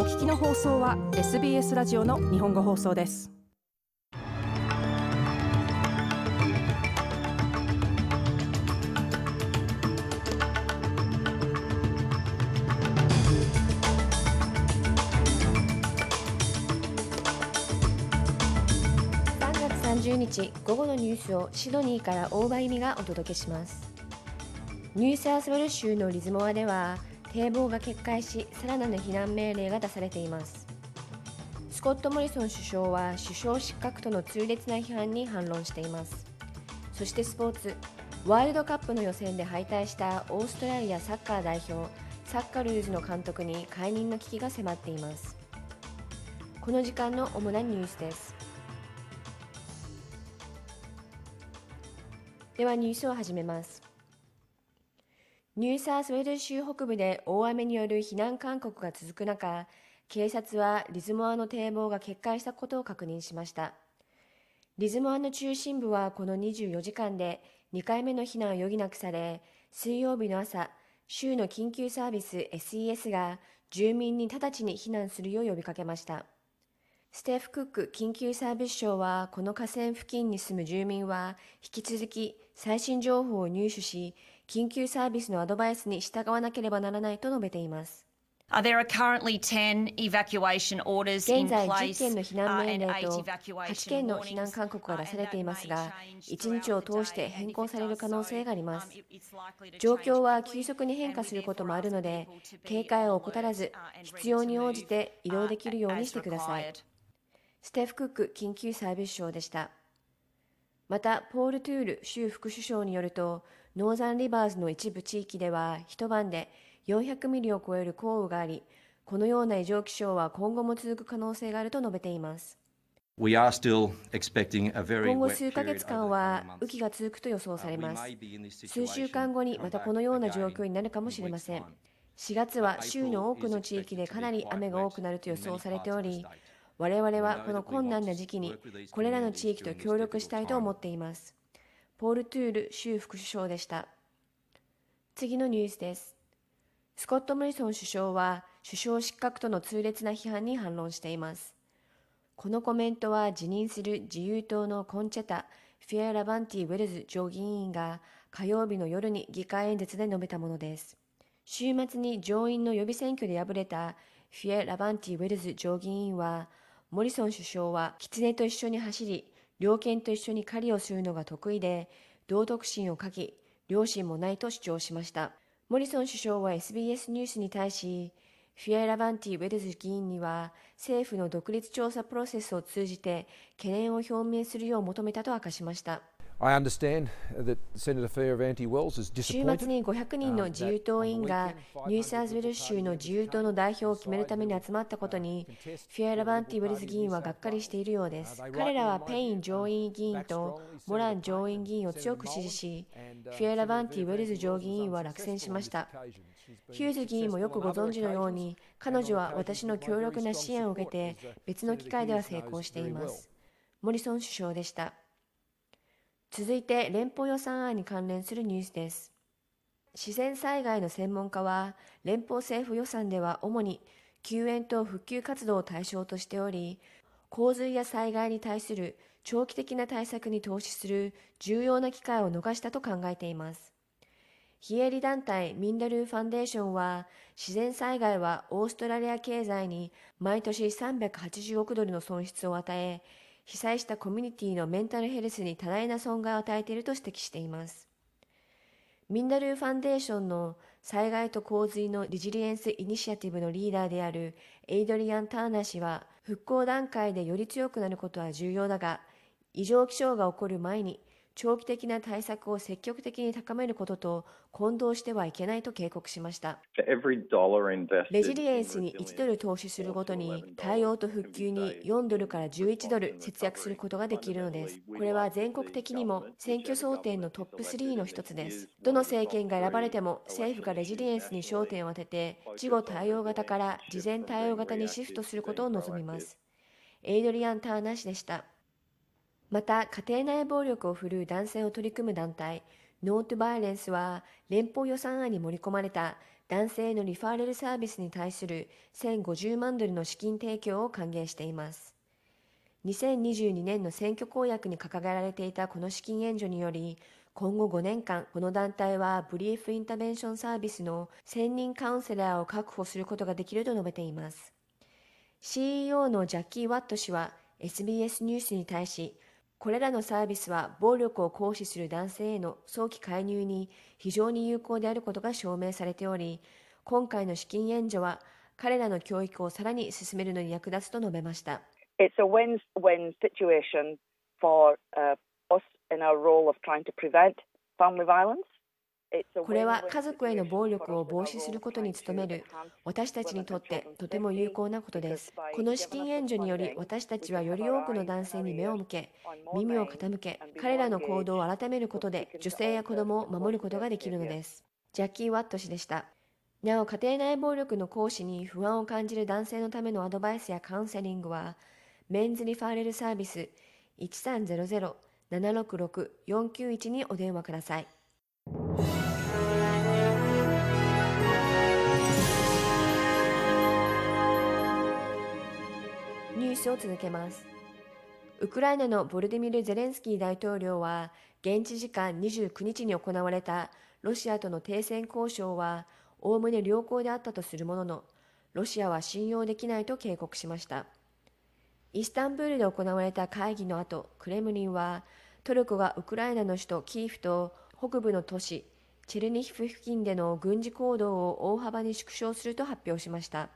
お聞きの放送は SBS ラジオの日本語放送です。3月30日午後のニュースをシドニーから大場由美がお届けします。ニューサースウェル州のリズモアでは堤防が決壊しさらなる避難命令が出されています。スコット・モリソン首相は首相失格との痛烈な批判に反論しています。そしてスポーツワールドカップの予選で敗退したオーストラリアサッカー代表サッカルーズの監督に解任の危機が迫っています。この時間の主なニュースです。ではニュースを始めます。ニューサースウェール州北部で大雨による避難勧告が続く中警察はリズモアの堤防が決壊したことを確認しました。リズモアの中心部はこの24時間で2回目の避難を余儀なくされ水曜日の朝州の緊急サービス SES が住民に直ちに避難するよう呼びかけました。ステーフ・クック緊急サービス省はこの河川付近に住む住民は引き続き最新情報を入手し緊急サービスのアドバイスに従わなければならないと述べています。Uh, there are currently 10 evacuation orders in 現在10件の避難命令と8件の避難勧告が出されていますが、1日を通して変更される可能性があります。状況は急速に変化することもあるので、警戒を怠らず、必要に応じて移動できるようにしてください。ステフ・クック緊急サービス省でした。また、ポール・トゥール州副首相によると、ノーザンリバーズの一部地域では一晩で400ミリを超える降雨があり、このような異常気象は今後も続く可能性があると述べています。今後数ヶ月間は雨季が続くと予想されます。数週間後にまたこのような状況になるかもしれません。4月は州の多くの地域でかなり雨が多くなると予想されており、我々はこの困難な時期にこれらの地域と協力したいと思っています。ポール・トゥール州副首相でした。次のニュースです。スコット・モリソン首相は首相失格との痛烈な批判に反論しています。このコメントは辞任する自由党のコンチェタ・フィア・ラバンティ・ウェルズ上議員が火曜日の夜に議会演説で述べたものです。週末に上院の予備選挙で敗れたフィア・ラバンティ・ウェルズ上議員は、モリソン首相は狐と一緒に走り、猟犬と一緒に狩りをするのが得意で、道徳心を欠き、良心もないと主張しました。モリソン首相は SBS ニュースに対し、フィア・ラバンティ・ウェルズ議員には政府の独立調査プロセスを通じて懸念を表明するよう求めたと明かしました。週末に500人の自由党員がニューサウスウェールズ州の自由党の代表を決めるために集まったことにフィア・ラバンティ・ウェルズ議員はがっかりしているようです彼らはペイン上院議員とモラン上院議員を強く支持しフィア・ラバンティ・ウェルズ上議員は落選しましたヒューズ議員もよくご存知のように彼女は私の強力な支援を受けて別の機会では成功していますモリソン首相でした続いて連邦予算案に関連するニュースです。自然災害の専門家は、連邦政府予算では主に救援と復旧活動を対象としており、洪水や災害に対する長期的な対策に投資する重要な機会を逃したと考えています。非営利団体ミンダルーファンデーションは、自然災害はオーストラリア経済に毎年380億ドルの損失を与え、被災したコミュニティのメンタルヘルスに多大な損害を与えていると指摘しています。ミンダルーファンデーションの災害と洪水のリジリエンスイニシアティブのリーダーであるエイドリアン・ターナー氏は復興段階でより強くなることは重要だが異常気象が起こる前に長期的な対策を積極的に高めることと混同してはいけないと警告しました。レジリエンスに1ドル投資するごとに対応と復旧に4ドルから11ドル節約することができるのです。これは全国的にも選挙争点のトップ3の一つです。どの政権が選ばれても政府がレジリエンスに焦点を当てて事後対応型から事前対応型にシフトすることを望みます。エイドリアン・ターナー氏でした。また、家庭内暴力を振るう男性を取り組む団体、ノートバイレンスは連邦予算案に盛り込まれた男性へのリファーレルサービスに対する1050万ドルの資金提供を歓迎しています。2022年の選挙公約に掲げられていたこの資金援助により、今後5年間、この団体はブリーフインタベンションサービスの専任カウンセラーを確保することができると述べています。CEO のジャッキー・ワット氏は SBS ニュースに対し、これらのサービスは暴力を行使する男性への早期介入に非常に有効であることが証明されており、今回の資金援助は彼らの教育をさらに進めるのに役立つと述べました。It's a win-win situation for、uh, us in our role of trying to prevent family violence. これは家族への暴力を防止することに努める私たちにとってとても有効なことです。この資金援助により私たちはより多くの男性に目を向け、耳を傾け、彼らの行動を改めることで女性や子供を守ることができるのです。ジャッキー・ワット氏でした。なお、家庭内暴力の行使に不安を感じる男性のためのアドバイスやカウンセリングは、メンズリファーレルサービス1300-766-491にお電話ください。を続けます。ウクライナのボルディミル・ゼレンスキー大統領は、現地時間29日に行われたロシアとの停戦交渉は、おおむね良好であったとするものの、ロシアは信用できないと警告しました。イスタンブールで行われた会議の後、クレムリンは、トルコがウクライナの首都キーフと北部の都市チェルニヒフ付近での軍事行動を大幅に縮小すると発表しました。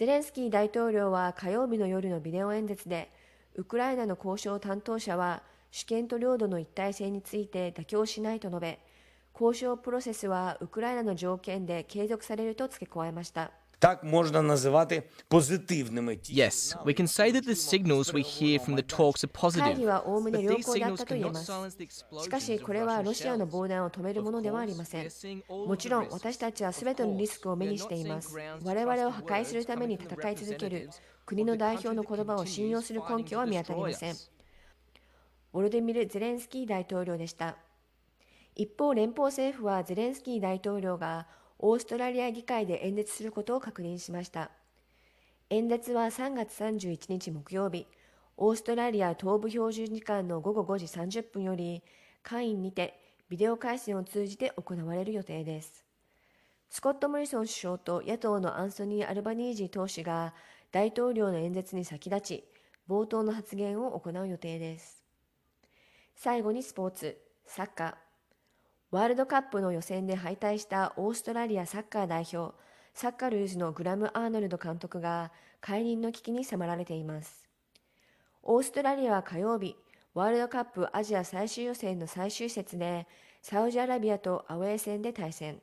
ゼレンスキー大統領は火曜日の夜のビデオ演説で、ウクライナの交渉担当者は主権と領土の一体性について妥協しないと述べ、交渉プロセスはウクライナの条件で継続されると付け加えました。Yes, we can say that the signals we hear from the talks are positive. 会議はおおむね良好だったと言えます。しかし、これはロシアの防弾を止めるものではありません。もちろん、私たちは全てのリスクを目にしています。我々を破壊するために戦い続ける国の代表の言葉を信用する根拠は見当たりません。ボルデミル・ゼレンスキー大統領でした。一方、連邦政府はゼレンスキー大統領がオーストラリア議会で演説することを確認しました。演説は3月31日木曜日、オーストラリア東部標準時間の午後5時30分より、会員にてビデオ回線を通じて行われる予定です。スコット・モリソン首相と野党のアンソニー・アルバニージー党首が大統領の演説に先立ち、冒頭の発言を行う予定です。最後にスポーツ、サッカー。ワールドカップの予選で敗退したオーストラリアサッカー代表、サッカルーズのグラム・アーノルド監督が解任の危機に迫られています。オーストラリアは火曜日、ワールドカップアジア最終予選の最終節で、サウジアラビアとアウェー戦で対戦。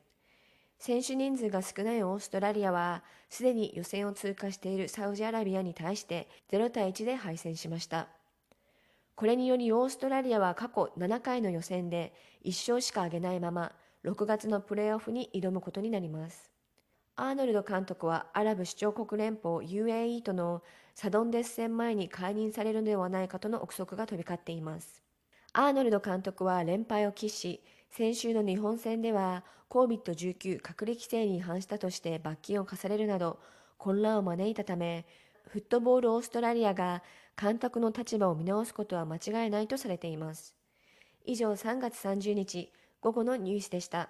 選手人数が少ないオーストラリアは、すでに予選を通過しているサウジアラビアに対して0対1で敗戦しました。これによりオーストラリアは過去7回の予選で1勝しか挙げないまま6月のプレーオフに挑むことになります。アーノルド監督はアラブ首長国連邦 UAE とのサドンデス戦前に解任されるのではないかとの憶測が飛び交っています。アーノルド監督は連敗を喫し、先週の日本戦では COVID-19 隔離規制に違反したとして罰金を課されるなど混乱を招いたため、フットボールオーストラリアが監督の立場を見直すことは間違いないとされています。以上3月30日午後のニュースでした。